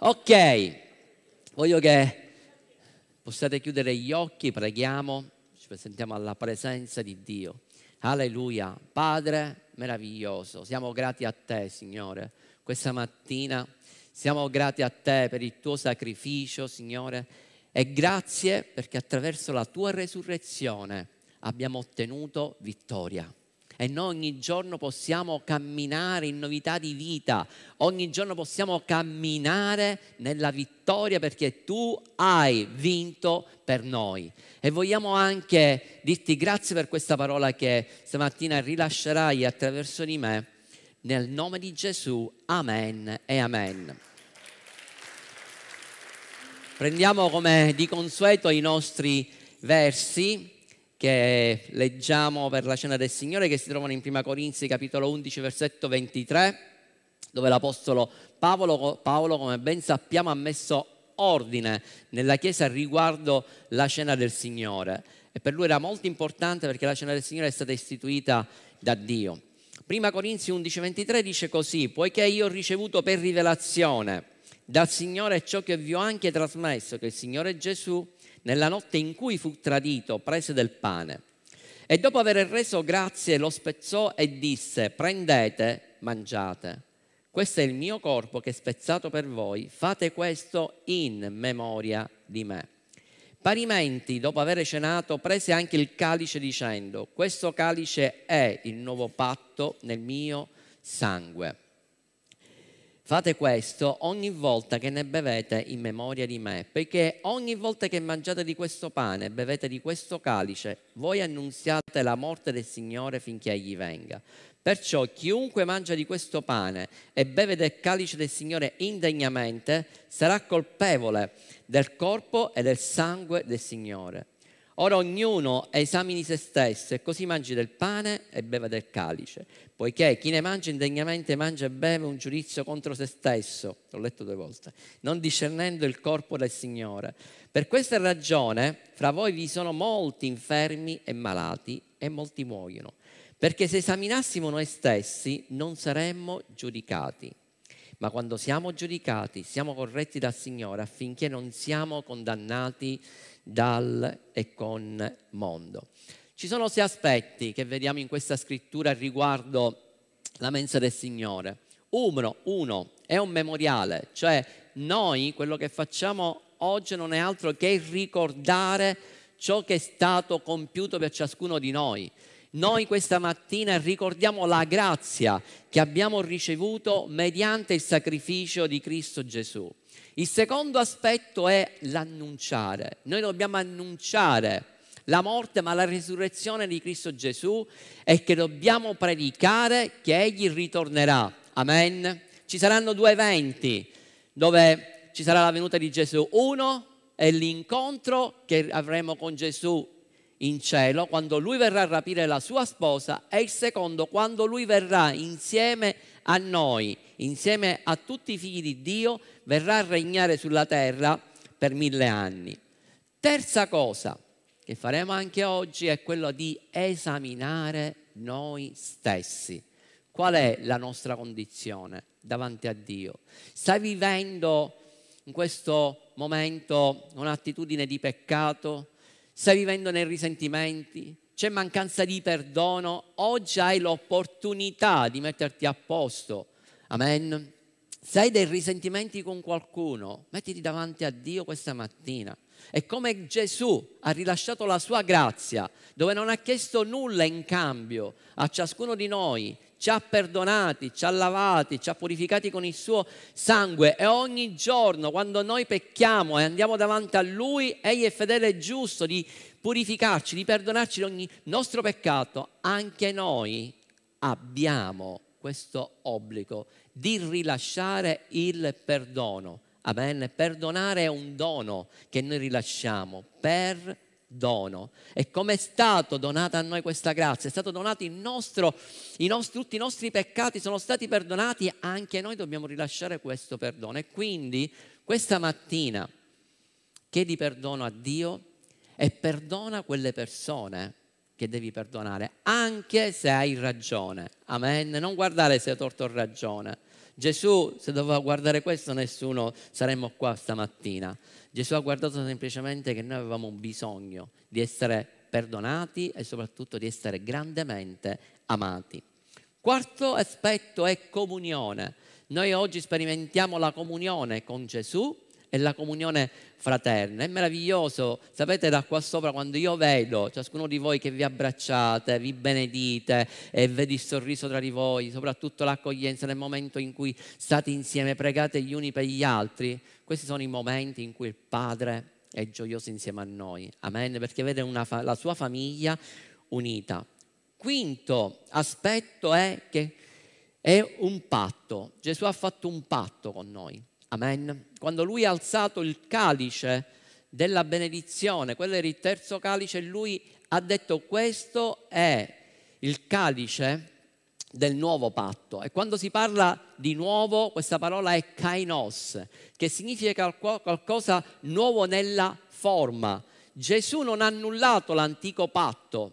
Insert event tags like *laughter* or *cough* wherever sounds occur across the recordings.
Ok, voglio che possiate chiudere gli occhi, preghiamo, ci presentiamo alla presenza di Dio. Alleluia, Padre meraviglioso, siamo grati a te, Signore, questa mattina. Siamo grati a te per il tuo sacrificio, Signore, e grazie perché attraverso la tua resurrezione abbiamo ottenuto vittoria e noi ogni giorno possiamo camminare in novità di vita, ogni giorno possiamo camminare nella vittoria perché tu hai vinto per noi. E vogliamo anche dirti grazie per questa parola che stamattina rilascerai attraverso di me. Nel nome di Gesù, amen e amen. Prendiamo come di consueto i nostri versi che leggiamo per la cena del Signore che si trovano in Prima Corinzi capitolo 11 versetto 23 dove l'Apostolo Paolo, Paolo, come ben sappiamo, ha messo ordine nella Chiesa riguardo la cena del Signore e per lui era molto importante perché la cena del Signore è stata istituita da Dio. Prima Corinzi 11:23 dice così, poiché io ho ricevuto per rivelazione dal Signore ciò che vi ho anche trasmesso, che il Signore Gesù nella notte in cui fu tradito, prese del pane e dopo aver reso grazie lo spezzò e disse, prendete, mangiate. Questo è il mio corpo che è spezzato per voi, fate questo in memoria di me. Parimenti, dopo aver cenato, prese anche il calice dicendo, questo calice è il nuovo patto nel mio sangue. Fate questo ogni volta che ne bevete in memoria di me, perché ogni volta che mangiate di questo pane e bevete di questo calice, voi annunziate la morte del Signore finché egli venga. Perciò chiunque mangia di questo pane e beve del calice del Signore indegnamente sarà colpevole del corpo e del sangue del Signore. Ora ognuno esamini se stesso e così mangi del pane e beve del calice, poiché chi ne mangia indegnamente mangia e beve un giudizio contro se stesso, l'ho letto due volte, non discernendo il corpo del Signore. Per questa ragione fra voi vi sono molti infermi e malati e molti muoiono, perché se esaminassimo noi stessi non saremmo giudicati. Ma quando siamo giudicati siamo corretti dal Signore affinché non siamo condannati dal e con mondo. Ci sono sei aspetti che vediamo in questa scrittura riguardo la mensa del Signore. Uno, uno è un memoriale, cioè noi quello che facciamo oggi non è altro che ricordare ciò che è stato compiuto per ciascuno di noi. Noi questa mattina ricordiamo la grazia che abbiamo ricevuto mediante il sacrificio di Cristo Gesù. Il secondo aspetto è l'annunciare. Noi dobbiamo annunciare la morte ma la risurrezione di Cristo Gesù e che dobbiamo predicare che Egli ritornerà. Amen. Ci saranno due eventi dove ci sarà la venuta di Gesù. Uno è l'incontro che avremo con Gesù in cielo quando lui verrà a rapire la sua sposa e il secondo quando lui verrà insieme a noi, insieme a tutti i figli di Dio, verrà a regnare sulla terra per mille anni. Terza cosa che faremo anche oggi è quello di esaminare noi stessi. Qual è la nostra condizione davanti a Dio? Stai vivendo in questo momento un'attitudine di peccato? Stai vivendo nei risentimenti? C'è mancanza di perdono? Oggi hai l'opportunità di metterti a posto. Amen. Se hai dei risentimenti con qualcuno, mettiti davanti a Dio questa mattina. È come Gesù ha rilasciato la sua grazia, dove non ha chiesto nulla in cambio a ciascuno di noi, ci ha perdonati, ci ha lavati, ci ha purificati con il suo sangue e ogni giorno quando noi pecchiamo e andiamo davanti a Lui, Egli è fedele e giusto di purificarci, di perdonarci di ogni nostro peccato. Anche noi abbiamo questo obbligo di rilasciare il perdono. Amen. Perdonare è un dono che noi rilasciamo per dono. E come è stato donata a noi questa grazia? È stato donato il nostro, i nostri, tutti i nostri peccati sono stati perdonati, anche noi dobbiamo rilasciare questo perdono. E quindi questa mattina chiedi perdono a Dio e perdona quelle persone che devi perdonare, anche se hai ragione. Amen. Non guardare se hai torto o ragione. Gesù, se doveva guardare questo, nessuno saremmo qua stamattina. Gesù ha guardato semplicemente che noi avevamo bisogno di essere perdonati e soprattutto di essere grandemente amati. Quarto aspetto è comunione. Noi oggi sperimentiamo la comunione con Gesù e la comunione fraterna. È meraviglioso, sapete, da qua sopra quando io vedo ciascuno di voi che vi abbracciate, vi benedite e vedi il sorriso tra di voi, soprattutto l'accoglienza nel momento in cui state insieme, pregate gli uni per gli altri. Questi sono i momenti in cui il Padre è gioioso insieme a noi. Amen, perché vede una, la sua famiglia unita. Quinto aspetto è che è un patto. Gesù ha fatto un patto con noi. Amen. Quando lui ha alzato il calice della benedizione, quello era il terzo calice, lui ha detto questo è il calice del nuovo patto. E quando si parla di nuovo, questa parola è kainos, che significa qualcosa nuovo nella forma. Gesù non ha annullato l'antico patto,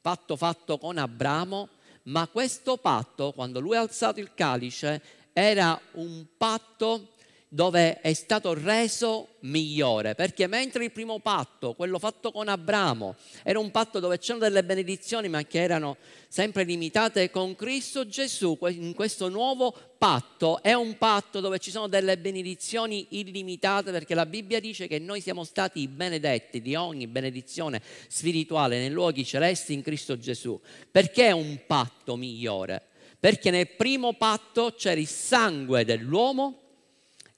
patto fatto con Abramo, ma questo patto, quando lui ha alzato il calice, era un patto dove è stato reso migliore, perché mentre il primo patto, quello fatto con Abramo, era un patto dove c'erano delle benedizioni ma che erano sempre limitate con Cristo Gesù, in questo nuovo patto è un patto dove ci sono delle benedizioni illimitate perché la Bibbia dice che noi siamo stati benedetti di ogni benedizione spirituale nei luoghi celesti in Cristo Gesù. Perché è un patto migliore? Perché nel primo patto c'era il sangue dell'uomo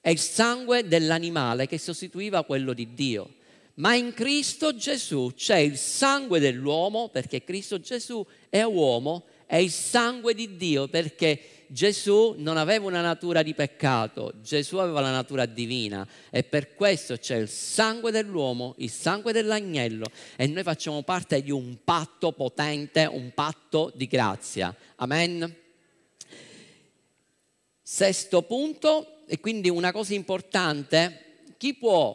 è il sangue dell'animale che sostituiva quello di Dio. Ma in Cristo Gesù c'è il sangue dell'uomo, perché Cristo Gesù è uomo, è il sangue di Dio, perché Gesù non aveva una natura di peccato, Gesù aveva la natura divina e per questo c'è il sangue dell'uomo, il sangue dell'agnello e noi facciamo parte di un patto potente, un patto di grazia. Amen. Sesto punto, e quindi una cosa importante, chi può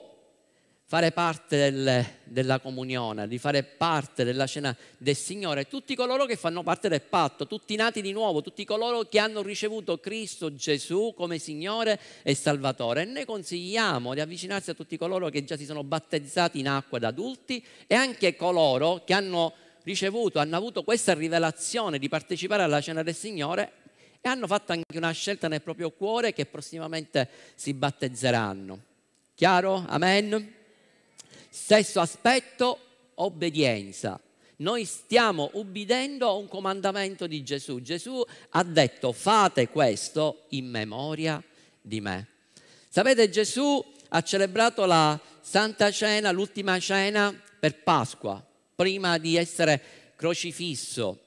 fare parte del, della comunione, di fare parte della cena del Signore, tutti coloro che fanno parte del patto, tutti nati di nuovo, tutti coloro che hanno ricevuto Cristo Gesù come Signore e Salvatore. E noi consigliamo di avvicinarsi a tutti coloro che già si sono battezzati in acqua da adulti e anche coloro che hanno ricevuto, hanno avuto questa rivelazione di partecipare alla cena del Signore e hanno fatto anche una scelta nel proprio cuore che prossimamente si battezzeranno. Chiaro? Amen? Stesso aspetto, obbedienza. Noi stiamo ubbidendo a un comandamento di Gesù. Gesù ha detto fate questo in memoria di me. Sapete, Gesù ha celebrato la Santa Cena, l'ultima cena per Pasqua, prima di essere crocifisso.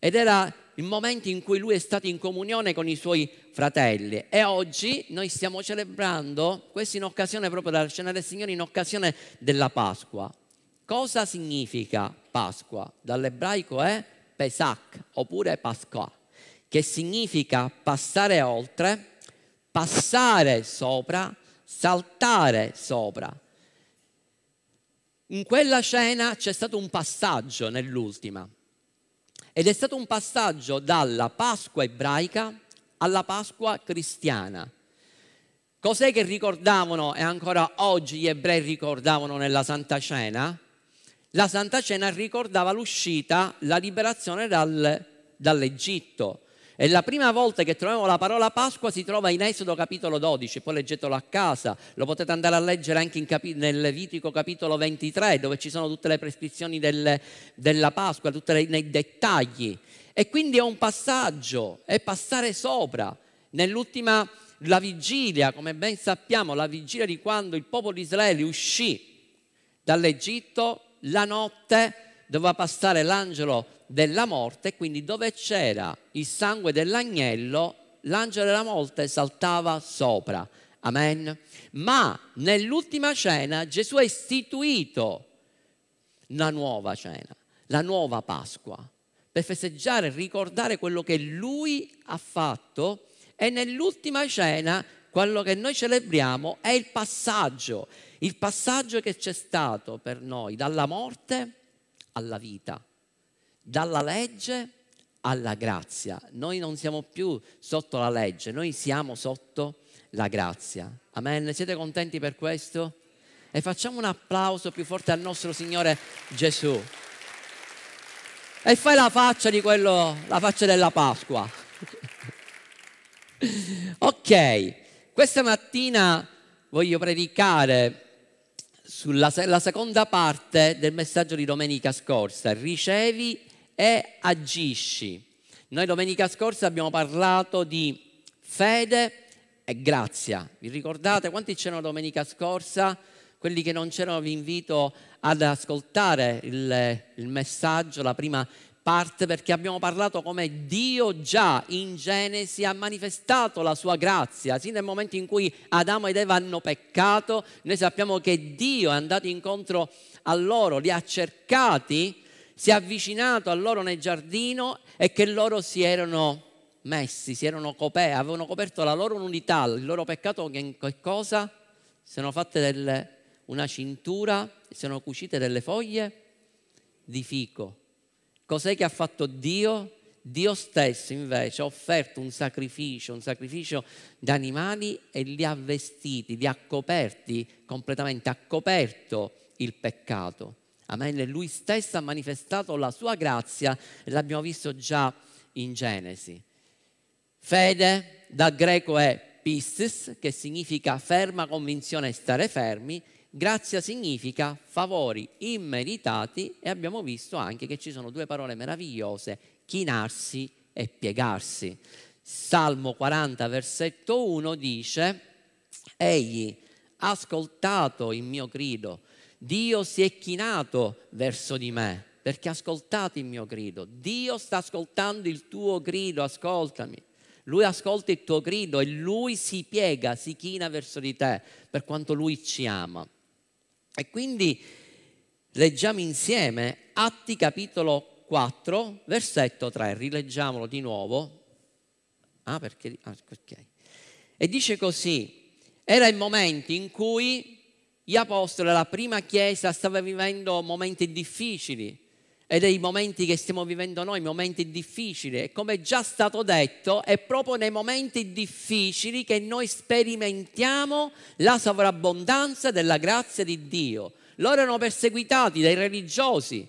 Ed era il momento in cui lui è stato in comunione con i suoi fratelli e oggi noi stiamo celebrando questo in occasione proprio della cena del Signore, in occasione della Pasqua. Cosa significa Pasqua? Dall'ebraico è Pesach oppure Pasqua, che significa passare oltre, passare sopra, saltare sopra. In quella cena c'è stato un passaggio nell'ultima ed è stato un passaggio dalla Pasqua ebraica alla Pasqua cristiana. Cos'è che ricordavano e ancora oggi gli ebrei ricordavano nella Santa Cena? La Santa Cena ricordava l'uscita, la liberazione dal, dall'Egitto. E la prima volta che troviamo la parola Pasqua si trova in Esodo capitolo 12, poi leggetelo a casa, lo potete andare a leggere anche capi- nel Levitico capitolo 23, dove ci sono tutte le prescrizioni del, della Pasqua, tutti nei dettagli. E quindi è un passaggio, è passare sopra. Nell'ultima, la vigilia, come ben sappiamo, la vigilia di quando il popolo di Israele uscì dall'Egitto, la notte doveva passare l'angelo della morte, quindi dove c'era il sangue dell'agnello, l'angelo della morte saltava sopra. Amen. Ma nell'ultima cena Gesù ha istituito la nuova cena, la nuova Pasqua, per festeggiare ricordare quello che lui ha fatto e nell'ultima cena quello che noi celebriamo è il passaggio, il passaggio che c'è stato per noi dalla morte alla vita dalla legge alla grazia. Noi non siamo più sotto la legge, noi siamo sotto la grazia. Amen. Siete contenti per questo? E facciamo un applauso più forte al nostro Signore Gesù. E fai la faccia di quello, la faccia della Pasqua. *laughs* ok, questa mattina voglio predicare sulla seconda parte del messaggio di domenica scorsa. Ricevi e agisci. Noi domenica scorsa abbiamo parlato di fede e grazia. Vi ricordate quanti c'erano domenica scorsa? Quelli che non c'erano vi invito ad ascoltare il, il messaggio, la prima parte, perché abbiamo parlato come Dio già in Genesi ha manifestato la sua grazia. Sin nel momento in cui Adamo ed Eva hanno peccato, noi sappiamo che Dio è andato incontro a loro, li ha cercati, si è avvicinato a loro nel giardino e che loro si erano messi, si erano coperti, avevano coperto la loro nudità, il loro peccato che cosa? Si sono fatte delle, una cintura, si sono cucite delle foglie di fico. Cos'è che ha fatto Dio? Dio stesso invece ha offerto un sacrificio, un sacrificio di animali e li ha vestiti, li ha coperti completamente, ha coperto il peccato. Amen. Lui stesso ha manifestato la sua grazia e l'abbiamo visto già in Genesi. Fede dal greco è pistis, che significa ferma convinzione stare fermi, grazia significa favori immeritati e abbiamo visto anche che ci sono due parole meravigliose, chinarsi e piegarsi. Salmo 40, versetto 1 dice, egli ha ascoltato il mio grido, Dio si è chinato verso di me perché ha ascoltato il mio grido, Dio sta ascoltando il tuo grido, ascoltami. Lui ascolta il tuo grido e lui si piega, si china verso di te per quanto lui ci ama. E quindi leggiamo insieme Atti capitolo 4, versetto 3, rileggiamolo di nuovo. Ah, perché? Ah, ok. E dice così, era il momento in cui gli apostoli, la prima chiesa, stava vivendo momenti difficili, ed è i momenti che stiamo vivendo noi, momenti difficili. E come è già stato detto, è proprio nei momenti difficili che noi sperimentiamo la sovrabbondanza della grazia di Dio. Loro erano perseguitati dai religiosi,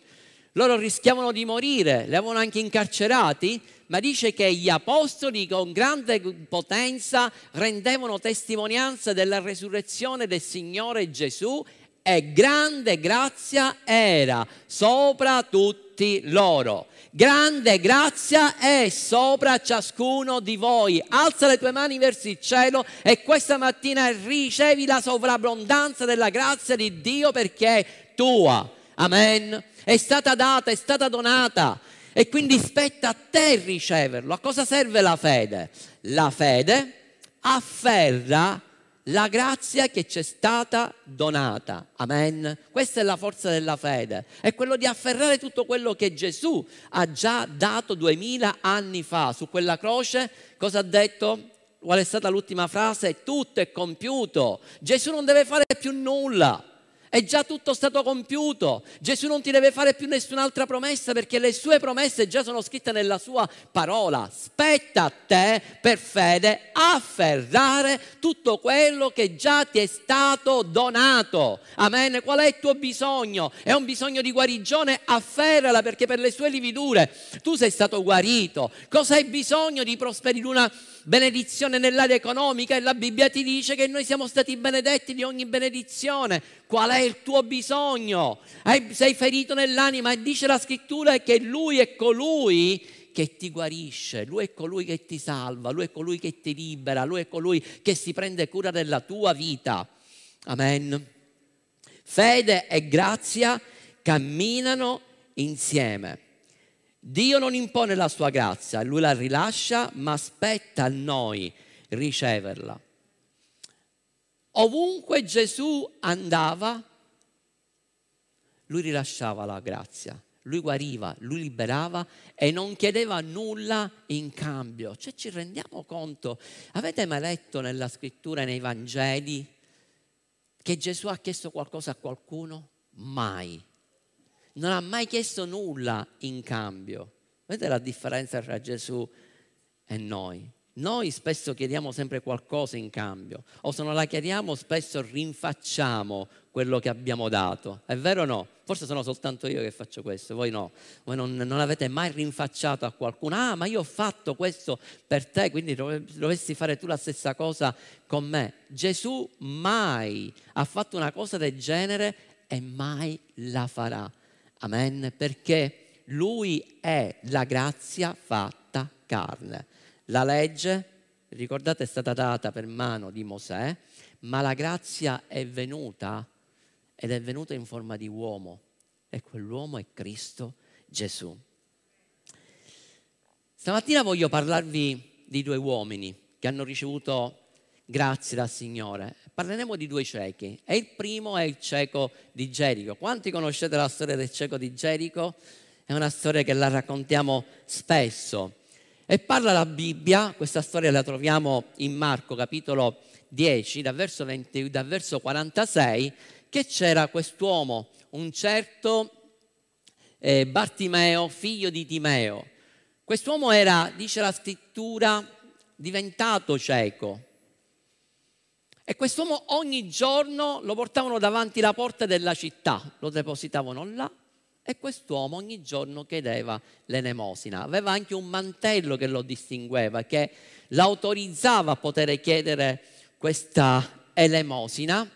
loro rischiavano di morire, li avevano anche incarcerati, ma dice che gli apostoli con grande potenza rendevano testimonianza della resurrezione del Signore Gesù e grande grazia era sopra tutti loro. Grande grazia è sopra ciascuno di voi. Alza le tue mani verso il cielo e questa mattina ricevi la sovrabbondanza della grazia di Dio perché è tua. Amen. È stata data, è stata donata e quindi spetta a te riceverlo. A cosa serve la fede? La fede afferra la grazia che ci è stata donata. Amen. Questa è la forza della fede. È quello di afferrare tutto quello che Gesù ha già dato duemila anni fa su quella croce. Cosa ha detto? Qual è stata l'ultima frase? Tutto è compiuto. Gesù non deve fare più nulla. È già tutto stato compiuto. Gesù non ti deve fare più nessun'altra promessa perché le sue promesse già sono scritte nella sua parola. Spetta a te per fede afferrare tutto quello che già ti è stato donato. Amen. Qual è il tuo bisogno? È un bisogno di guarigione? Afferrala perché per le sue lividure tu sei stato guarito. Cosa hai bisogno di prosperare una benedizione nell'area economica e la Bibbia ti dice che noi siamo stati benedetti di ogni benedizione. Qual è il tuo bisogno? sei ferito nell'anima e dice la scrittura che lui è colui che ti guarisce, lui è colui che ti salva, lui è colui che ti libera, lui è colui che si prende cura della tua vita. Amen. Fede e grazia camminano insieme. Dio non impone la sua grazia, lui la rilascia, ma aspetta a noi riceverla. Ovunque Gesù andava, lui rilasciava la grazia, lui guariva, lui liberava e non chiedeva nulla in cambio. Cioè ci rendiamo conto, avete mai letto nella scrittura, nei Vangeli, che Gesù ha chiesto qualcosa a qualcuno? Mai non ha mai chiesto nulla in cambio. Vedete la differenza tra Gesù e noi? Noi spesso chiediamo sempre qualcosa in cambio, o se non la chiediamo spesso rinfacciamo quello che abbiamo dato. È vero o no? Forse sono soltanto io che faccio questo, voi no. Voi non, non avete mai rinfacciato a qualcuno, ah ma io ho fatto questo per te, quindi dovessi fare tu la stessa cosa con me. Gesù mai ha fatto una cosa del genere e mai la farà. Amen. Perché lui è la grazia fatta carne. La legge, ricordate, è stata data per mano di Mosè, ma la grazia è venuta ed è venuta in forma di uomo e quell'uomo è Cristo Gesù. Stamattina voglio parlarvi di due uomini che hanno ricevuto grazie dal Signore. Parleremo di due ciechi e il primo è il cieco di Gerico. Quanti conoscete la storia del cieco di Gerico? È una storia che la raccontiamo spesso. E parla la Bibbia, questa storia la troviamo in Marco capitolo 10, dal verso, 20, dal verso 46, che c'era quest'uomo, un certo eh, Bartimeo, figlio di Timeo. Quest'uomo era, dice la scrittura, diventato cieco. E quest'uomo ogni giorno lo portavano davanti alla porta della città, lo depositavano là e quest'uomo ogni giorno chiedeva l'elemosina. Aveva anche un mantello che lo distingueva, che l'autorizzava a poter chiedere questa elemosina.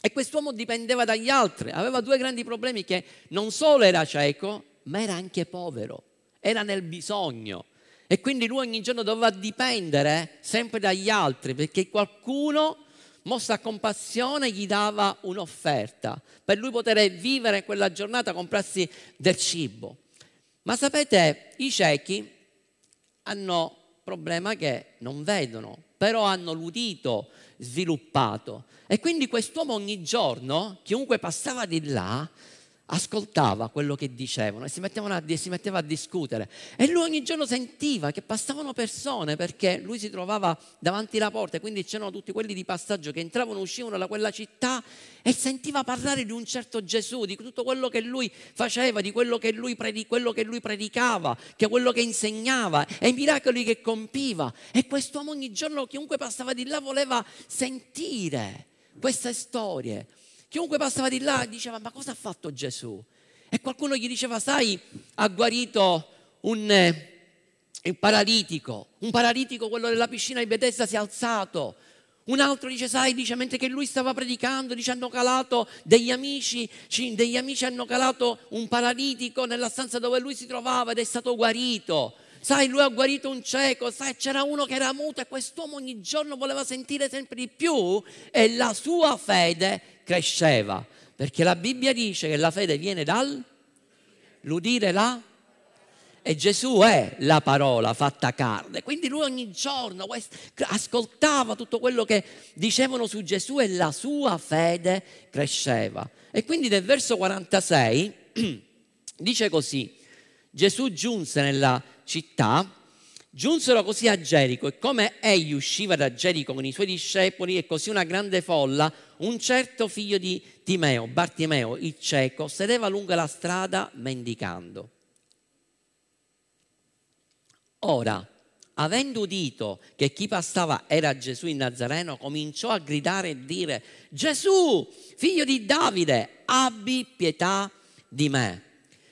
E quest'uomo dipendeva dagli altri, aveva due grandi problemi che non solo era cieco, ma era anche povero, era nel bisogno. E quindi lui ogni giorno doveva dipendere sempre dagli altri perché qualcuno mossa a compassione, gli dava un'offerta per lui poter vivere quella giornata, comprarsi del cibo. Ma sapete, i ciechi hanno problema che non vedono, però hanno l'udito sviluppato. E quindi quest'uomo ogni giorno, chiunque passava di là, ascoltava quello che dicevano e si, a, si, metteva a discutere. E lui ogni giorno sentiva che passavano persone perché lui si trovava davanti alla porta, quindi c'erano tutti quelli di passaggio che entravano e uscivano da quella città e sentiva parlare di un certo Gesù, di tutto quello che lui faceva, di quello che lui, predic- quello che lui predicava, che quello che insegnava e i miracoli che compiva. E quest'uomo ogni giorno, chiunque passava di là, voleva sentire queste storie. Chiunque passava di là diceva ma cosa ha fatto Gesù? E qualcuno gli diceva sai ha guarito un, eh, un paralitico, un paralitico quello della piscina di Bethesda si è alzato. Un altro dice, sai, dice, mentre che lui stava predicando, dice, hanno calato degli amici, degli amici hanno calato un paralitico nella stanza dove lui si trovava ed è stato guarito. Sai, lui ha guarito un cieco, sai, c'era uno che era muto e quest'uomo ogni giorno voleva sentire sempre di più e la sua fede cresceva. Perché la Bibbia dice che la fede viene dal l'udire là e Gesù è la parola fatta carne. Quindi lui ogni giorno ascoltava tutto quello che dicevano su Gesù e la sua fede cresceva. E quindi nel verso 46 *clears throat* dice così, Gesù giunse nella città, giunsero così a Gerico e come egli usciva da Gerico con i suoi discepoli e così una grande folla, un certo figlio di Timeo, Bartimeo, il cieco, sedeva lungo la strada mendicando. Ora, avendo udito che chi passava era Gesù in Nazareno, cominciò a gridare e dire, Gesù, figlio di Davide, abbi pietà di me.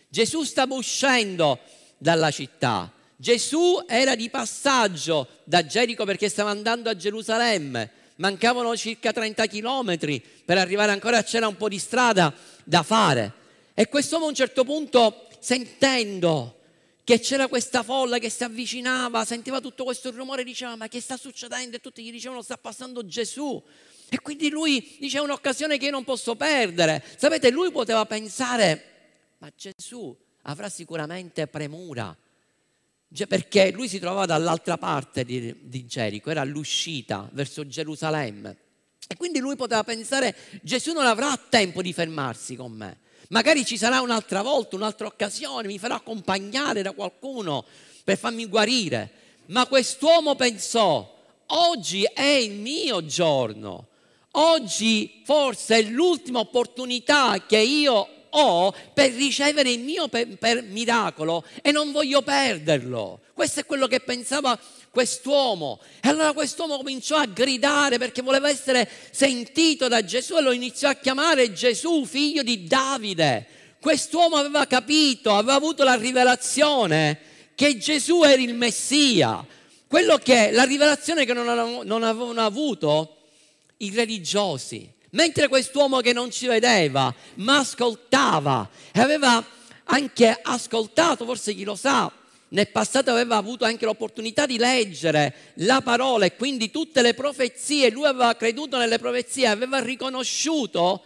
Gesù stava uscendo dalla città. Gesù era di passaggio da Gerico perché stava andando a Gerusalemme. Mancavano circa 30 chilometri per arrivare ancora, c'era un po' di strada da fare. E quest'uomo a un certo punto, sentendo che c'era questa folla che si avvicinava, sentiva tutto questo rumore, diceva ma che sta succedendo? E tutti gli dicevano sta passando Gesù. E quindi lui dice è un'occasione che io non posso perdere. Sapete, lui poteva pensare ma Gesù avrà sicuramente premura, perché lui si trovava dall'altra parte di, di Gerico, era all'uscita verso Gerusalemme. E quindi lui poteva pensare, Gesù non avrà tempo di fermarsi con me. Magari ci sarà un'altra volta, un'altra occasione, mi farà accompagnare da qualcuno per farmi guarire. Ma quest'uomo pensò, oggi è il mio giorno, oggi forse è l'ultima opportunità che io ho per ricevere il mio per, per miracolo e non voglio perderlo. Questo è quello che pensava quest'uomo. E allora quest'uomo cominciò a gridare perché voleva essere sentito da Gesù e lo iniziò a chiamare Gesù, figlio di Davide. Quest'uomo aveva capito, aveva avuto la rivelazione che Gesù era il Messia. Quello che la rivelazione che non avevano, non avevano avuto i religiosi. Mentre quest'uomo che non ci vedeva, ma ascoltava e aveva anche ascoltato, forse chi lo sa, nel passato aveva avuto anche l'opportunità di leggere la parola e quindi tutte le profezie, lui aveva creduto nelle profezie, aveva riconosciuto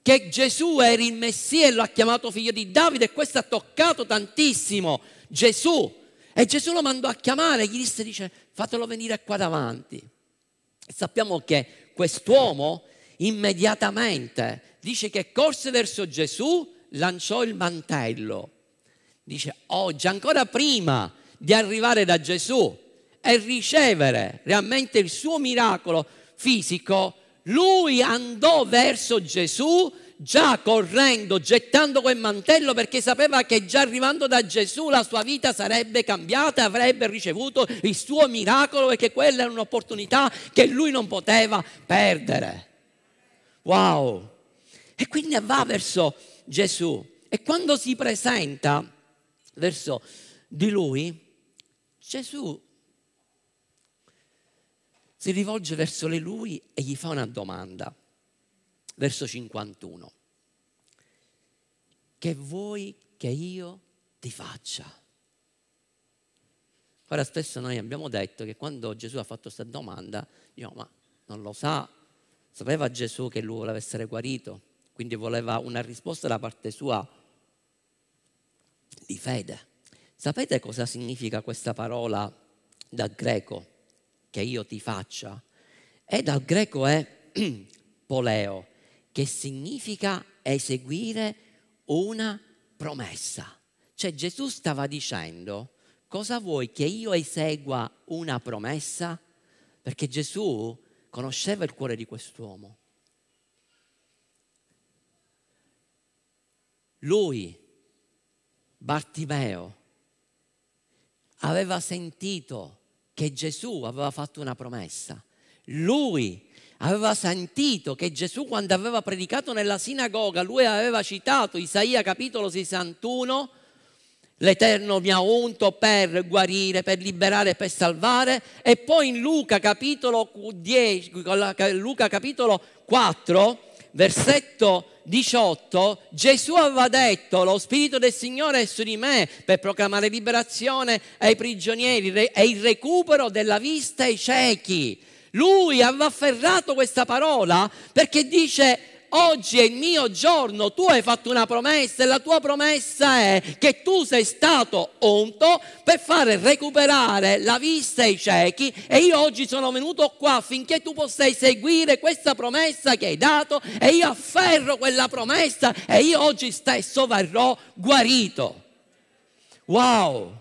che Gesù era il Messia e lo ha chiamato figlio di Davide e questo ha toccato tantissimo Gesù. E Gesù lo mandò a chiamare, gli disse, dice, fatelo venire qua davanti. E sappiamo che quest'uomo immediatamente dice che corse verso Gesù, lanciò il mantello dice oggi, ancora prima di arrivare da Gesù e ricevere realmente il suo miracolo fisico, lui andò verso Gesù già correndo, gettando quel mantello perché sapeva che già arrivando da Gesù la sua vita sarebbe cambiata, avrebbe ricevuto il suo miracolo e che quella era un'opportunità che lui non poteva perdere. Wow! E quindi va verso Gesù e quando si presenta verso di lui, Gesù si rivolge verso lui e gli fa una domanda. Verso 51. Che vuoi che io ti faccia? Ora spesso noi abbiamo detto che quando Gesù ha fatto questa domanda, io ma non lo sa, sapeva Gesù che lui voleva essere guarito, quindi voleva una risposta da parte sua di fede. Sapete cosa significa questa parola dal greco? Che io ti faccia? E dal greco è *clears throat* poleo, che significa eseguire una promessa. Cioè Gesù stava dicendo, cosa vuoi che io esegua una promessa? Perché Gesù conosceva il cuore di quest'uomo. Lui Bartimeo aveva sentito che Gesù aveva fatto una promessa. Lui aveva sentito che Gesù quando aveva predicato nella sinagoga, lui aveva citato Isaia capitolo 61, l'Eterno mi ha unto per guarire, per liberare, per salvare, e poi in Luca capitolo 10, Luca capitolo 4, versetto 18 Gesù aveva detto lo Spirito del Signore è su di me per proclamare liberazione ai prigionieri e il recupero della vista ai ciechi. Lui aveva afferrato questa parola perché dice oggi è il mio giorno, tu hai fatto una promessa e la tua promessa è che tu sei stato unto per fare recuperare la vista ai ciechi e io oggi sono venuto qua affinché tu possa eseguire questa promessa che hai dato e io afferro quella promessa e io oggi stesso verrò guarito. Wow!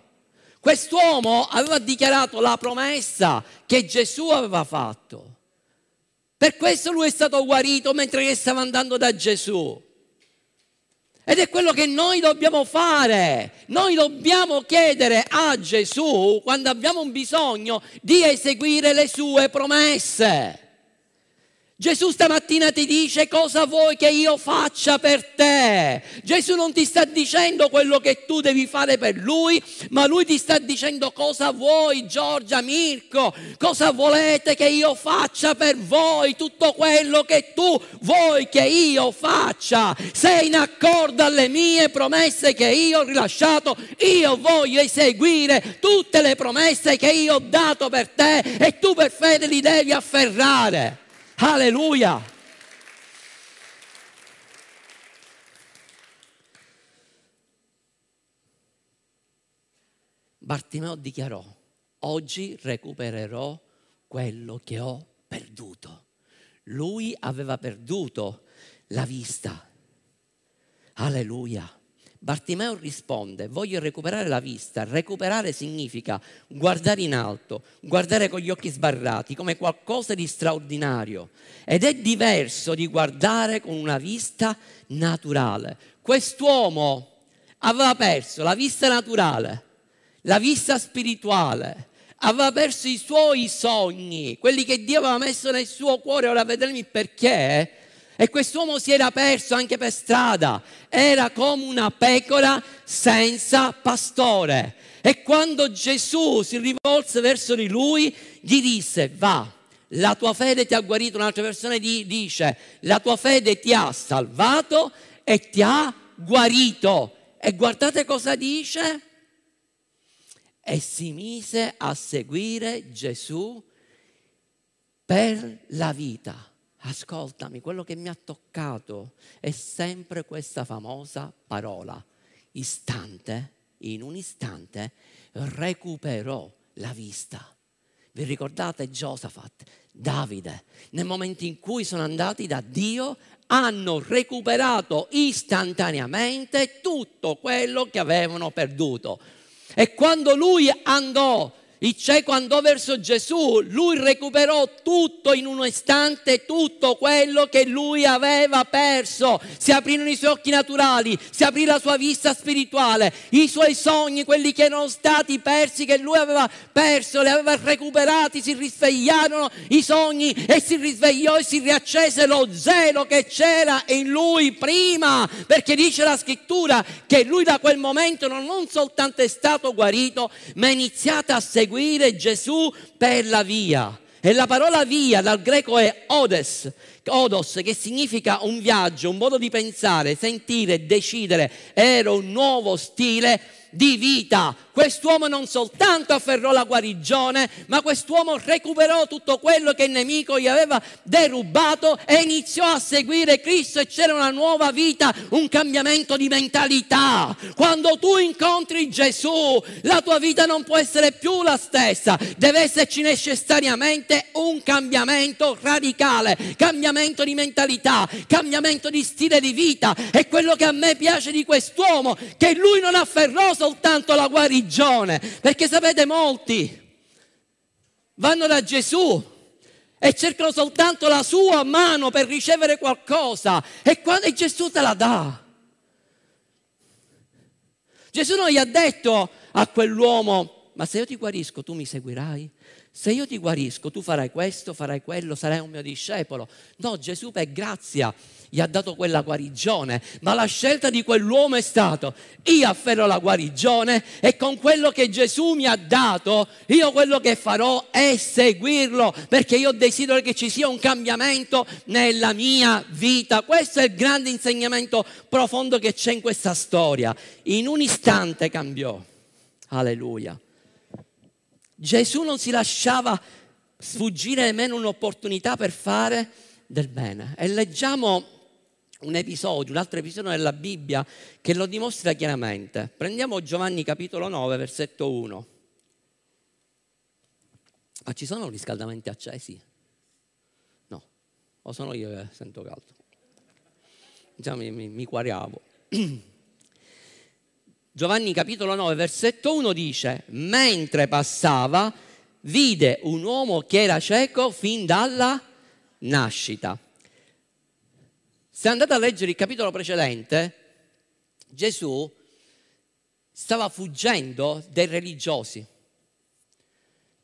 Quest'uomo aveva dichiarato la promessa che Gesù aveva fatto. Per questo lui è stato guarito mentre stava andando da Gesù. Ed è quello che noi dobbiamo fare. Noi dobbiamo chiedere a Gesù, quando abbiamo un bisogno, di eseguire le sue promesse. Gesù stamattina ti dice cosa vuoi che io faccia per te. Gesù non ti sta dicendo quello che tu devi fare per lui, ma lui ti sta dicendo cosa vuoi, Giorgia, Mirko, cosa volete che io faccia per voi, tutto quello che tu vuoi che io faccia. Sei in accordo alle mie promesse che io ho rilasciato, io voglio eseguire tutte le promesse che io ho dato per te e tu per fede li devi afferrare. Alleluia. Bartimeo dichiarò, oggi recupererò quello che ho perduto. Lui aveva perduto la vista. Alleluia. Bartimeo risponde, voglio recuperare la vista. Recuperare significa guardare in alto, guardare con gli occhi sbarrati, come qualcosa di straordinario. Ed è diverso di guardare con una vista naturale. Quest'uomo aveva perso la vista naturale, la vista spirituale, aveva perso i suoi sogni, quelli che Dio aveva messo nel suo cuore. Ora vedremo perché e quest'uomo si era perso anche per strada, era come una pecora senza pastore. E quando Gesù si rivolse verso di lui, gli disse, va, la tua fede ti ha guarito. Un'altra versione dice, la tua fede ti ha salvato e ti ha guarito. E guardate cosa dice? E si mise a seguire Gesù per la vita ascoltami, quello che mi ha toccato è sempre questa famosa parola. Istante, in un istante, recuperò la vista. Vi ricordate Giosafat, Davide, nel momento in cui sono andati da Dio, hanno recuperato istantaneamente tutto quello che avevano perduto. E quando lui andò il cieco andò verso Gesù, lui recuperò tutto in un istante, tutto quello che lui aveva perso. Si aprirono i suoi occhi naturali, si aprì la sua vista spirituale, i suoi sogni, quelli che erano stati persi, che lui aveva perso, li aveva recuperati, si risvegliarono i sogni e si risvegliò e si riaccese lo zelo che c'era in lui prima, perché dice la scrittura che lui da quel momento non soltanto è stato guarito, ma è iniziato a seguire seguire Gesù per la via. E la parola via dal greco è odes, odos, che significa un viaggio, un modo di pensare, sentire, decidere. Era un nuovo stile di vita. Quest'uomo non soltanto afferrò la guarigione, ma quest'uomo recuperò tutto quello che il nemico gli aveva derubato e iniziò a seguire Cristo e c'era una nuova vita, un cambiamento di mentalità. Quando tu incontri Gesù, la tua vita non può essere più la stessa, deve esserci necessariamente un cambiamento radicale, cambiamento di mentalità, cambiamento di stile di vita. E quello che a me piace di quest'uomo, che lui non afferrò soltanto la guarigione, perché sapete molti vanno da Gesù e cercano soltanto la sua mano per ricevere qualcosa e quando Gesù te la dà. Gesù non gli ha detto a quell'uomo, ma se io ti guarisco tu mi seguirai? Se io ti guarisco tu farai questo, farai quello, sarai un mio discepolo. No, Gesù per grazia gli ha dato quella guarigione, ma la scelta di quell'uomo è stata, io afferro la guarigione e con quello che Gesù mi ha dato, io quello che farò è seguirlo, perché io desidero che ci sia un cambiamento nella mia vita. Questo è il grande insegnamento profondo che c'è in questa storia. In un istante cambiò. Alleluia. Gesù non si lasciava sfuggire nemmeno un'opportunità per fare del bene. E leggiamo un episodio, un altro episodio della Bibbia che lo dimostra chiaramente. Prendiamo Giovanni capitolo 9, versetto 1. Ma ci sono riscaldamenti accesi? No, o sono io che sento caldo? Già mi, mi, mi quariavo. *clears throat* Giovanni capitolo 9, versetto 1 dice, mentre passava, vide un uomo che era cieco fin dalla nascita. Se andate a leggere il capitolo precedente, Gesù stava fuggendo dai religiosi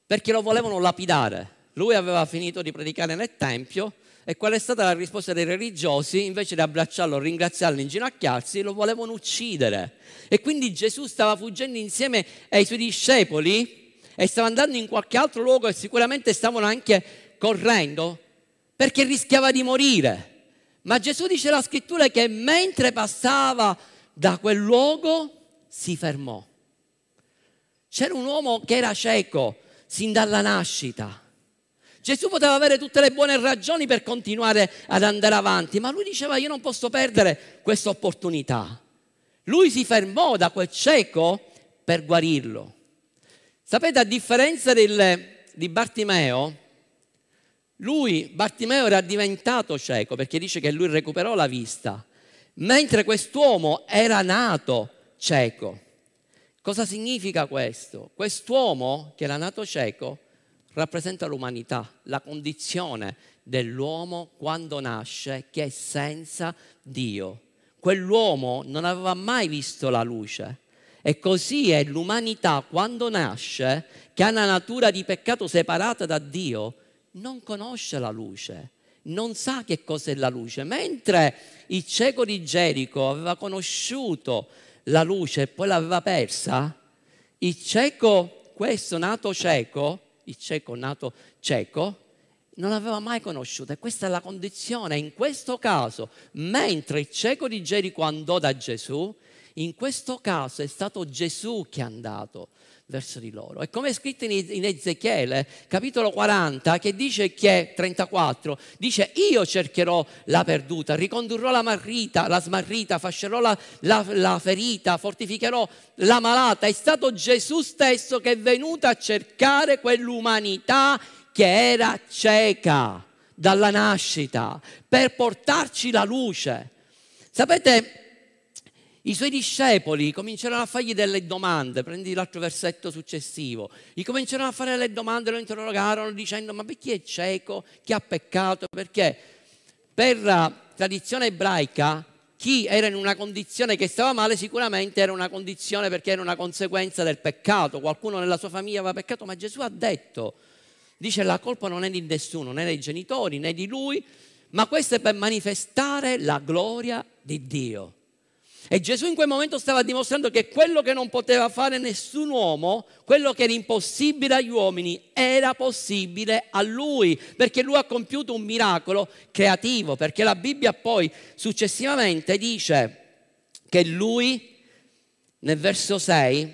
perché lo volevano lapidare. Lui aveva finito di predicare nel Tempio e qual è stata la risposta dei religiosi? Invece di abbracciarlo, ringraziarlo, inginocchiarsi, lo volevano uccidere. E quindi Gesù stava fuggendo insieme ai suoi discepoli e stava andando in qualche altro luogo e sicuramente stavano anche correndo perché rischiava di morire. Ma Gesù dice la scrittura che mentre passava da quel luogo si fermò. C'era un uomo che era cieco sin dalla nascita. Gesù poteva avere tutte le buone ragioni per continuare ad andare avanti, ma lui diceva io non posso perdere questa opportunità. Lui si fermò da quel cieco per guarirlo. Sapete, a differenza del, di Bartimeo, lui, Bartimeo, era diventato cieco perché dice che lui recuperò la vista, mentre quest'uomo era nato cieco. Cosa significa questo? Quest'uomo che era nato cieco rappresenta l'umanità, la condizione dell'uomo quando nasce che è senza Dio. Quell'uomo non aveva mai visto la luce. E così è l'umanità quando nasce, che ha una natura di peccato separata da Dio, non conosce la luce, non sa che cos'è la luce. Mentre il cieco di Gerico aveva conosciuto la luce e poi l'aveva persa, il cieco, questo nato cieco, il cieco nato cieco, non l'aveva mai conosciuta e questa è la condizione. In questo caso, mentre il cieco di Gerico andò da Gesù, in questo caso è stato Gesù che è andato verso di loro. E come è scritto in Ezechiele, capitolo 40, che dice che 34, dice io cercherò la perduta, ricondurrò la marrita, la smarrita, fascerò la, la, la ferita, fortificherò la malata. È stato Gesù stesso che è venuto a cercare quell'umanità che era cieca dalla nascita per portarci la luce. Sapete, i suoi discepoli cominciarono a fargli delle domande, prendi l'altro versetto successivo, gli cominciarono a fare delle domande, lo interrogarono dicendo ma perché è cieco, chi ha peccato, perché? Per la tradizione ebraica chi era in una condizione che stava male sicuramente era una condizione perché era una conseguenza del peccato, qualcuno nella sua famiglia aveva peccato, ma Gesù ha detto, dice la colpa non è di nessuno, né dei genitori né di lui, ma questo è per manifestare la gloria di Dio. E Gesù in quel momento stava dimostrando che quello che non poteva fare nessun uomo, quello che era impossibile agli uomini, era possibile a lui, perché lui ha compiuto un miracolo creativo, perché la Bibbia poi successivamente dice che lui, nel verso 6,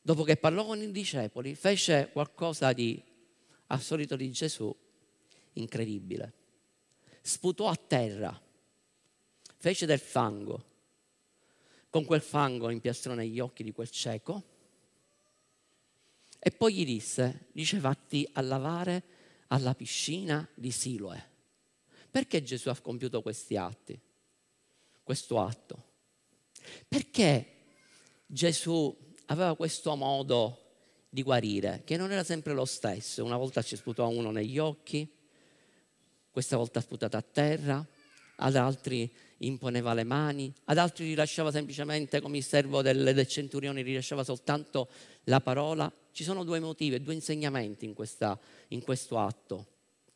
dopo che parlò con i discepoli, fece qualcosa di, al solito di Gesù, incredibile. Sputò a terra fece del fango. Con quel fango impiastrò negli occhi di quel cieco e poi gli disse, dice vatti a lavare alla piscina di Siloe. Perché Gesù ha compiuto questi atti? Questo atto? Perché Gesù aveva questo modo di guarire, che non era sempre lo stesso. Una volta ci sputò uno negli occhi, questa volta sputato a terra, ad altri imponeva le mani, ad altri rilasciava semplicemente come il servo del, del centurione, rilasciava soltanto la parola. Ci sono due motivi, due insegnamenti in, questa, in questo atto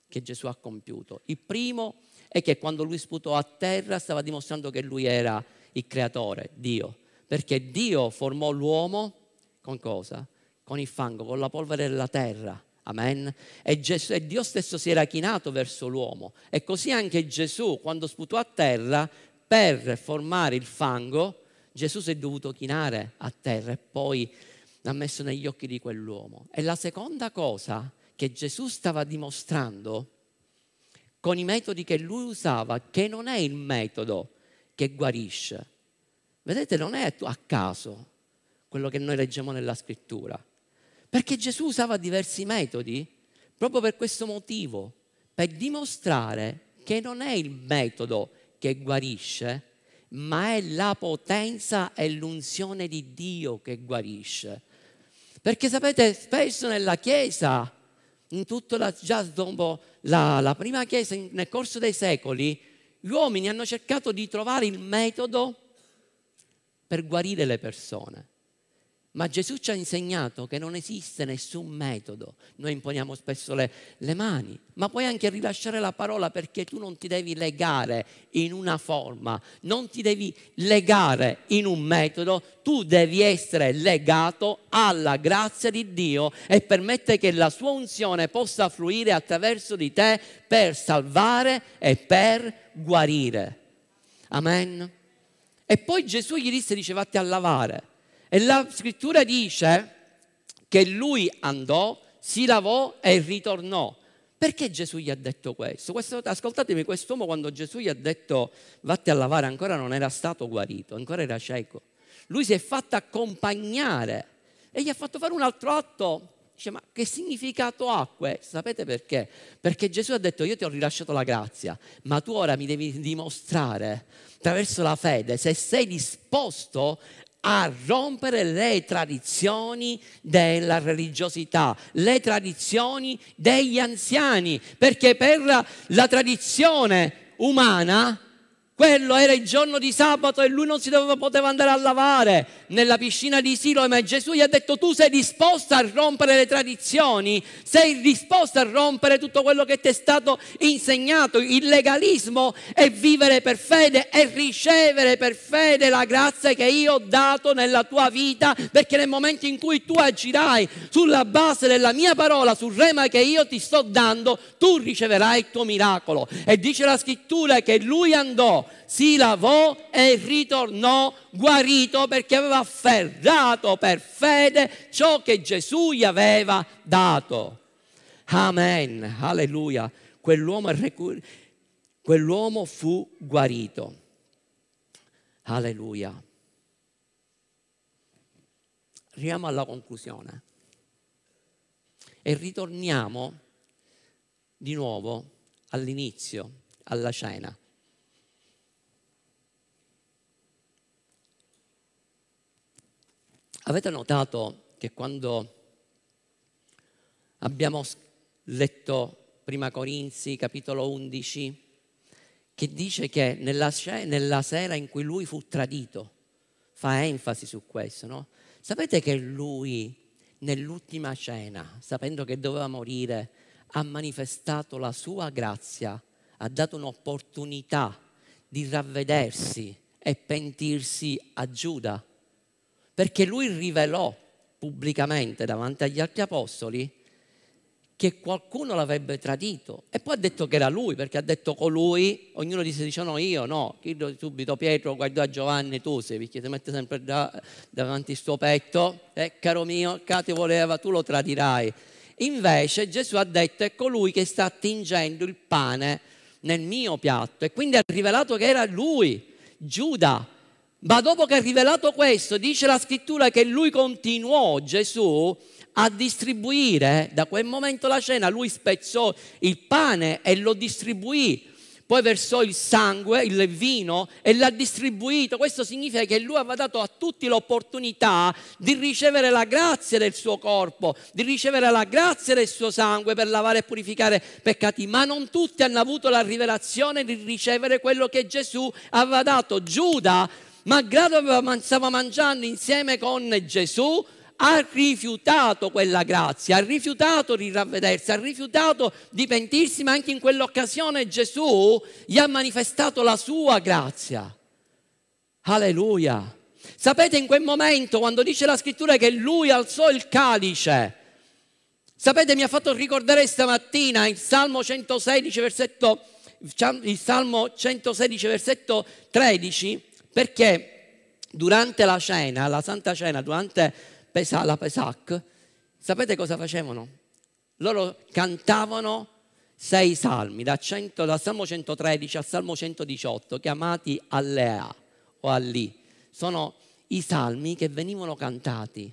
che Gesù ha compiuto. Il primo è che quando lui sputò a terra stava dimostrando che lui era il creatore, Dio, perché Dio formò l'uomo con cosa? Con il fango, con la polvere della terra. Amen. E, Gesù, e, Dio stesso si era chinato verso l'uomo. E così anche Gesù, quando sputò a terra, per formare il fango, Gesù si è dovuto chinare a terra e poi l'ha messo negli occhi di quell'uomo. E la seconda cosa che Gesù stava dimostrando con i metodi che lui usava, che non è il metodo che guarisce. Vedete, non è a caso quello che noi leggiamo nella scrittura perché Gesù usava diversi metodi proprio per questo motivo, per dimostrare che non è il metodo che guarisce, ma è la potenza e l'unzione di Dio che guarisce. Perché sapete, spesso nella Chiesa, in tutta la, già dopo la, la prima Chiesa, nel corso dei secoli, gli uomini hanno cercato di trovare il metodo per guarire le persone. Ma Gesù ci ha insegnato che non esiste nessun metodo. Noi imponiamo spesso le, le, mani, ma puoi anche rilasciare la parola perché tu non ti devi legare in una forma, non ti devi legare in un metodo, tu devi essere legato alla grazia di Dio e permettere che la sua unzione possa fluire attraverso di te per salvare e per guarire. Amen. E poi Gesù gli disse, dicevate a lavare. E la scrittura dice che lui andò, si lavò e ritornò. Perché Gesù gli ha detto questo? questo ascoltatemi, quest'uomo quando Gesù gli ha detto vatti a lavare ancora non era stato guarito, ancora era cieco. Lui si è fatto accompagnare e gli ha fatto fare un altro atto Dice, ma che significato ha questo? Sapete perché? Perché Gesù ha detto, io ti ho rilasciato la grazia, ma tu ora mi devi dimostrare attraverso la fede se sei disposto a rompere le tradizioni della religiosità, le tradizioni degli anziani, perché per la tradizione umana quello era il giorno di sabato e lui non si doveva, poteva andare a lavare nella piscina di Silo, ma Gesù gli ha detto tu sei disposto a rompere le tradizioni, sei disposto a rompere tutto quello che ti è stato insegnato. Il legalismo è vivere per fede e ricevere per fede la grazia che io ho dato nella tua vita, perché nel momento in cui tu agirai sulla base della mia parola, sul rema che io ti sto dando, tu riceverai il tuo miracolo. E dice la scrittura che lui andò si lavò e ritornò guarito perché aveva afferrato per fede ciò che Gesù gli aveva dato. Amen, alleluia. Quell'uomo, quell'uomo fu guarito. Alleluia. Arriviamo alla conclusione e ritorniamo di nuovo all'inizio, alla cena. Avete notato che quando abbiamo letto Prima Corinzi, capitolo 11, che dice che nella, nella sera in cui lui fu tradito, fa enfasi su questo, no? Sapete che lui nell'ultima cena, sapendo che doveva morire, ha manifestato la sua grazia, ha dato un'opportunità di ravvedersi e pentirsi a Giuda perché lui rivelò pubblicamente davanti agli altri apostoli che qualcuno l'avrebbe tradito. E poi ha detto che era lui perché ha detto colui ognuno disse dice no io no subito Pietro guardò a Giovanni tu sei perché ti mette sempre da, davanti il suo petto eh, caro mio Cati voleva tu lo tradirai invece Gesù ha detto è colui che sta attingendo il pane nel mio piatto e quindi ha rivelato che era lui Giuda ma dopo che ha rivelato questo, dice la scrittura che lui continuò, Gesù, a distribuire da quel momento la cena, lui spezzò il pane e lo distribuì poi versò il sangue, il vino e l'ha distribuito. Questo significa che lui aveva dato a tutti l'opportunità di ricevere la grazia del suo corpo, di ricevere la grazia del suo sangue per lavare e purificare peccati, ma non tutti hanno avuto la rivelazione di ricevere quello che Gesù aveva dato. Giuda malgrado stava mangiando insieme con Gesù, ha rifiutato quella grazia, ha rifiutato di ravvedersi, ha rifiutato di pentirsi, ma anche in quell'occasione Gesù gli ha manifestato la sua grazia. Alleluia. Sapete in quel momento quando dice la scrittura che lui alzò il calice, sapete mi ha fatto ricordare stamattina il Salmo 116 versetto, il Salmo 116 versetto 13, perché durante la cena, la Santa Cena, durante la Pesach, sapete cosa facevano? Loro cantavano sei salmi, da 100, dal Salmo 113 al Salmo 118, chiamati Allea o Allì. Sono i salmi che venivano cantati.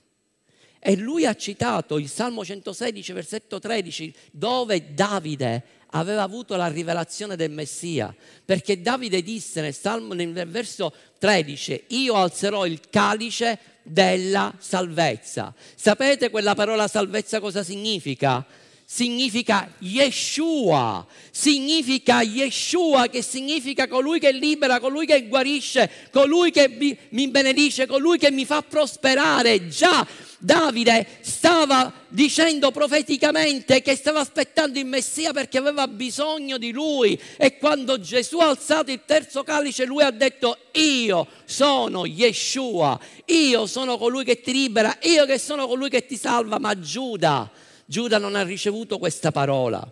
E lui ha citato il Salmo 116, versetto 13, dove Davide aveva avuto la rivelazione del Messia, perché Davide disse nel, Salmo, nel verso 13, io alzerò il calice della salvezza. Sapete quella parola salvezza cosa significa? significa Yeshua, significa Yeshua che significa colui che libera, colui che guarisce, colui che mi benedice, colui che mi fa prosperare. Già Davide stava dicendo profeticamente che stava aspettando il Messia perché aveva bisogno di lui e quando Gesù ha alzato il terzo calice lui ha detto io sono Yeshua, io sono colui che ti libera, io che sono colui che ti salva, ma Giuda Giuda non ha ricevuto questa parola.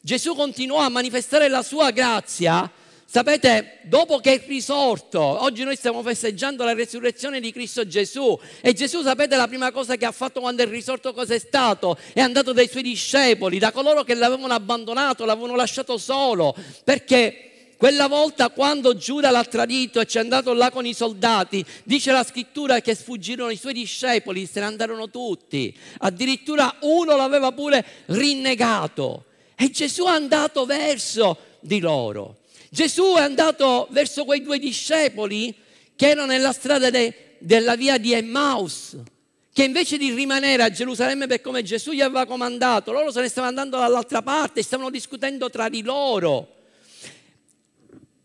Gesù continuò a manifestare la sua grazia. Sapete, dopo che è risorto, oggi noi stiamo festeggiando la resurrezione di Cristo Gesù e Gesù, sapete, la prima cosa che ha fatto quando è risorto cosa è stato? È andato dai suoi discepoli, da coloro che l'avevano abbandonato, l'avevano lasciato solo, perché quella volta quando Giuda l'ha tradito e ci è andato là con i soldati, dice la scrittura che sfuggirono i suoi discepoli, se ne andarono tutti. Addirittura uno l'aveva pure rinnegato. E Gesù è andato verso di loro. Gesù è andato verso quei due discepoli che erano nella strada de, della via di Emmaus, che invece di rimanere a Gerusalemme per come Gesù gli aveva comandato, loro se ne stavano andando dall'altra parte, stavano discutendo tra di loro.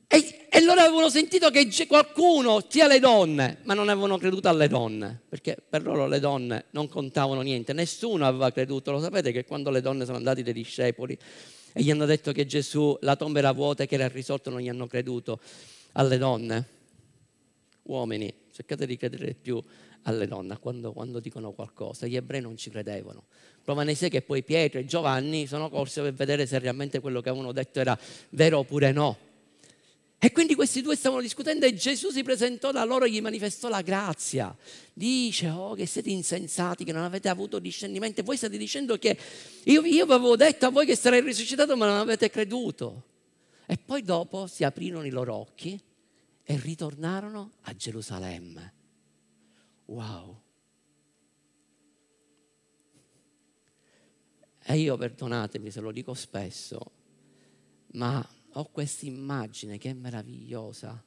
E, e loro avevano sentito che qualcuno, sia le donne, ma non avevano creduto alle donne, perché per loro le donne non contavano niente, nessuno aveva creduto. Lo sapete che quando le donne sono andate dai discepoli e gli hanno detto che Gesù, la tomba era vuota e che era risolto, non gli hanno creduto alle donne? Uomini, cercate di credere più alle donne quando, quando dicono qualcosa. Gli ebrei non ci credevano. Prova ne sé che poi Pietro e Giovanni sono corsi per vedere se realmente quello che avevano detto era vero oppure no. E quindi questi due stavano discutendo e Gesù si presentò da loro e gli manifestò la grazia. Dice, oh che siete insensati, che non avete avuto discernimento. Voi state dicendo che io, io avevo detto a voi che sarei risuscitato ma non avete creduto. E poi dopo si aprirono i loro occhi e ritornarono a Gerusalemme. Wow. E io perdonatemi se lo dico spesso, ma ho questa immagine che è meravigliosa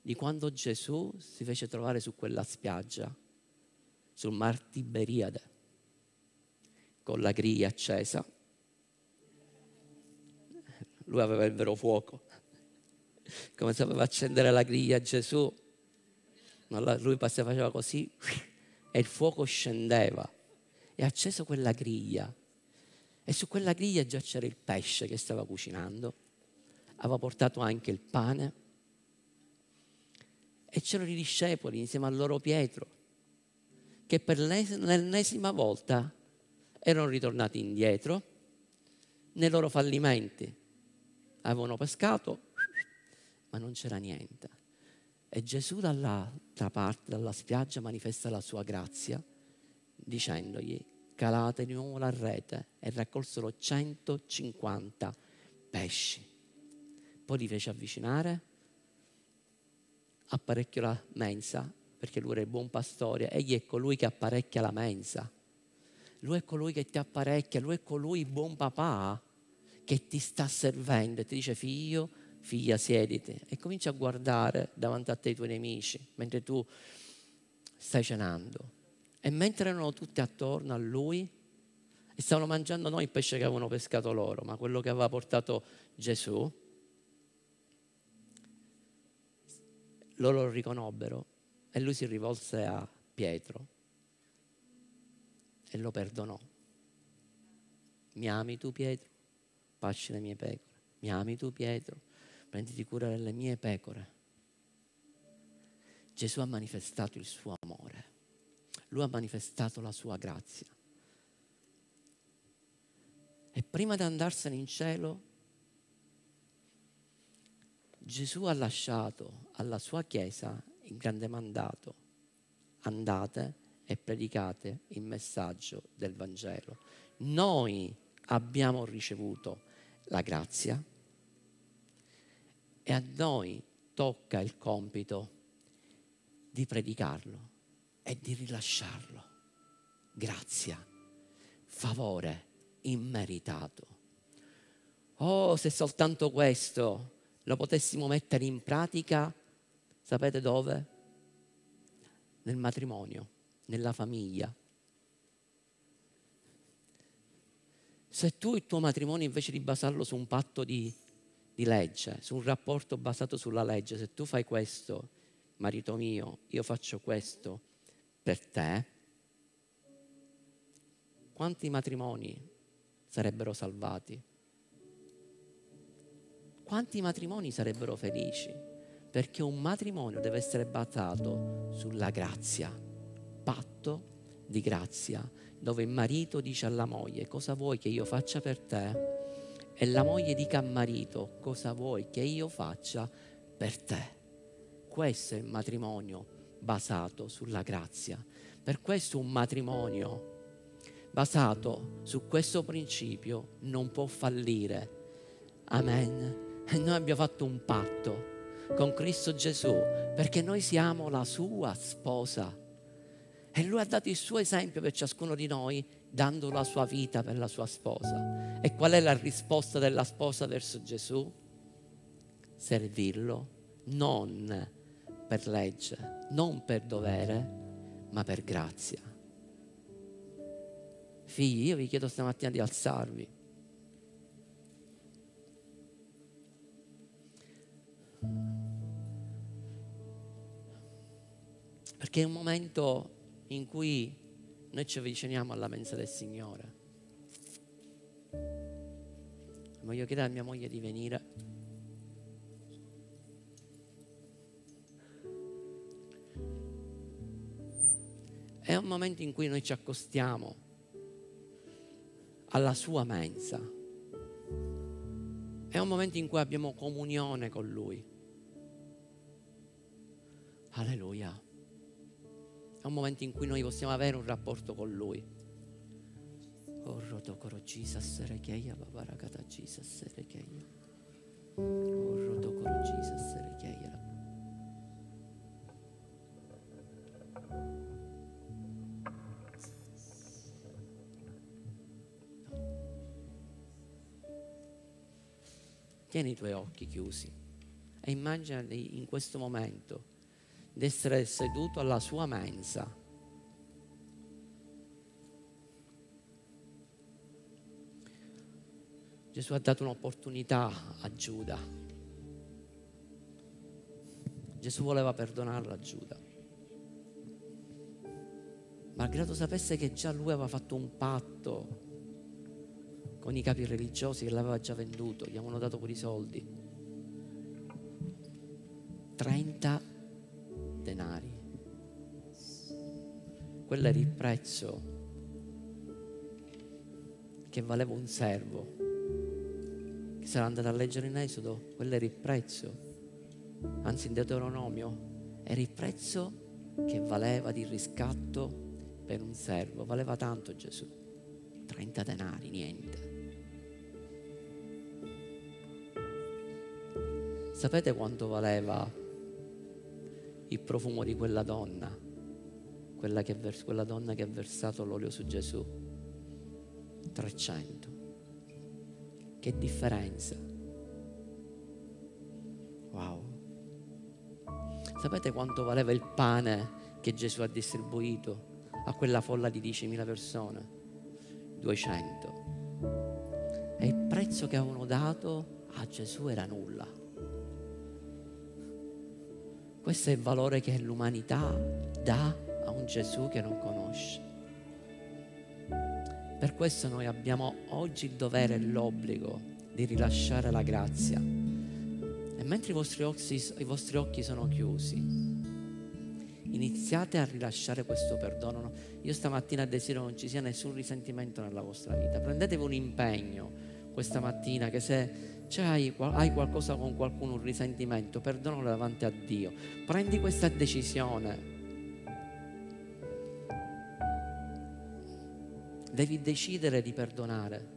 di quando Gesù si fece trovare su quella spiaggia, sul Mar Tiberiade, con la griglia accesa. Lui aveva il vero fuoco. Come sapeva accendere la griglia Gesù, lui faceva così e il fuoco scendeva e ha acceso quella griglia. E su quella griglia già c'era il pesce che stava cucinando aveva portato anche il pane e c'erano i discepoli insieme a loro Pietro che per l'ennesima volta erano ritornati indietro nei loro fallimenti. Avevano pescato, ma non c'era niente. E Gesù dall'altra parte, dalla spiaggia, manifesta la sua grazia dicendogli calate di nuovo la rete e raccolsero 150 pesci. Poi li fece avvicinare, apparecchiò la mensa, perché lui era il buon pastore, egli è colui che apparecchia la mensa. Lui è colui che ti apparecchia, lui è colui il buon papà che ti sta servendo e ti dice figlio, figlia siediti e comincia a guardare davanti a te i tuoi nemici mentre tu stai cenando. E mentre erano tutti attorno a lui e stavano mangiando non il pesce che avevano pescato loro, ma quello che aveva portato Gesù, loro lo riconobbero e lui si rivolse a Pietro e lo perdonò. Mi ami tu Pietro? Pasci le mie pecore. Mi ami tu Pietro? Prenditi cura delle mie pecore. Gesù ha manifestato il suo amore. Lui ha manifestato la sua grazia. E prima di andarsene in cielo Gesù ha lasciato alla sua Chiesa il grande mandato, andate e predicate il messaggio del Vangelo. Noi abbiamo ricevuto la grazia e a noi tocca il compito di predicarlo e di rilasciarlo. Grazia, favore immeritato. Oh, se soltanto questo lo potessimo mettere in pratica, sapete dove? Nel matrimonio, nella famiglia. Se tu il tuo matrimonio invece di basarlo su un patto di, di legge, su un rapporto basato sulla legge, se tu fai questo, marito mio, io faccio questo per te, quanti matrimoni sarebbero salvati? Quanti matrimoni sarebbero felici? Perché un matrimonio deve essere basato sulla grazia, patto di grazia, dove il marito dice alla moglie cosa vuoi che io faccia per te e la moglie dica al marito cosa vuoi che io faccia per te. Questo è il matrimonio basato sulla grazia. Per questo un matrimonio basato su questo principio non può fallire. Amen noi abbiamo fatto un patto con Cristo Gesù perché noi siamo la sua sposa. E lui ha dato il suo esempio per ciascuno di noi, dando la sua vita per la sua sposa. E qual è la risposta della sposa verso Gesù? Servirlo non per legge, non per dovere, ma per grazia. Figli, io vi chiedo stamattina di alzarvi. Perché è un momento in cui noi ci avviciniamo alla mensa del Signore. Voglio chiedere a mia moglie di venire. È un momento in cui noi ci accostiamo alla sua mensa. È un momento in cui abbiamo comunione con Lui. Alleluia. È un momento in cui noi possiamo avere un rapporto con Lui. Tieni i tuoi occhi chiusi e immaginati in questo momento di essere seduto alla sua mensa. Gesù ha dato un'opportunità a Giuda. Gesù voleva perdonarla a Giuda. Malgrado sapesse che già lui aveva fatto un patto con i capi religiosi che l'aveva già venduto, gli avevano dato pure i soldi. 30 denari. Quello era il prezzo che valeva un servo. Che sarà andato a leggere in Esodo, quello era il prezzo. Anzi in Deuteronomio era il prezzo che valeva di riscatto per un servo. Valeva tanto Gesù. 30 denari, niente. Sapete quanto valeva il profumo di quella donna, quella, che, quella donna che ha versato l'olio su Gesù. 300. Che differenza. Wow. Sapete quanto valeva il pane che Gesù ha distribuito a quella folla di 10.000 persone? 200. E il prezzo che avevano dato a Gesù era nulla. Questo è il valore che l'umanità dà a un Gesù che non conosce. Per questo noi abbiamo oggi il dovere e l'obbligo di rilasciare la grazia. E mentre i vostri occhi, i vostri occhi sono chiusi, iniziate a rilasciare questo perdono. Io stamattina desidero non ci sia nessun risentimento nella vostra vita. Prendetevi un impegno questa mattina che se cioè hai, hai qualcosa con qualcuno, un risentimento, perdonalo davanti a Dio. Prendi questa decisione. Devi decidere di perdonare.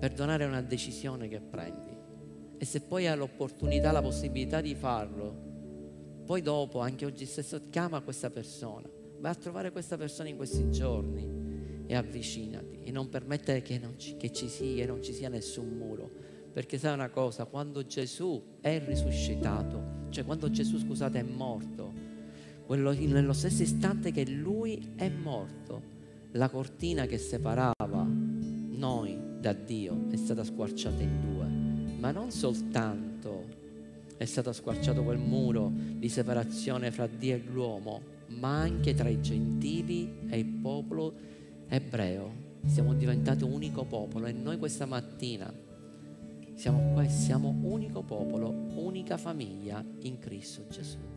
Perdonare è una decisione che prendi. E se poi hai l'opportunità, la possibilità di farlo, poi dopo, anche oggi stesso, chiama questa persona. Vai a trovare questa persona in questi giorni e avvicinati e non permettere che, non ci, che ci sia, non ci sia nessun muro perché sai una cosa, quando Gesù è risuscitato, cioè quando Gesù, scusate, è morto, quello, nello stesso istante che lui è morto, la cortina che separava noi da Dio è stata squarciata in due. Ma non soltanto è stato squarciato quel muro di separazione fra Dio e l'uomo, ma anche tra i gentili e il popolo ebreo. Siamo diventati un unico popolo e noi questa mattina siamo qua e siamo unico popolo, unica famiglia in Cristo Gesù.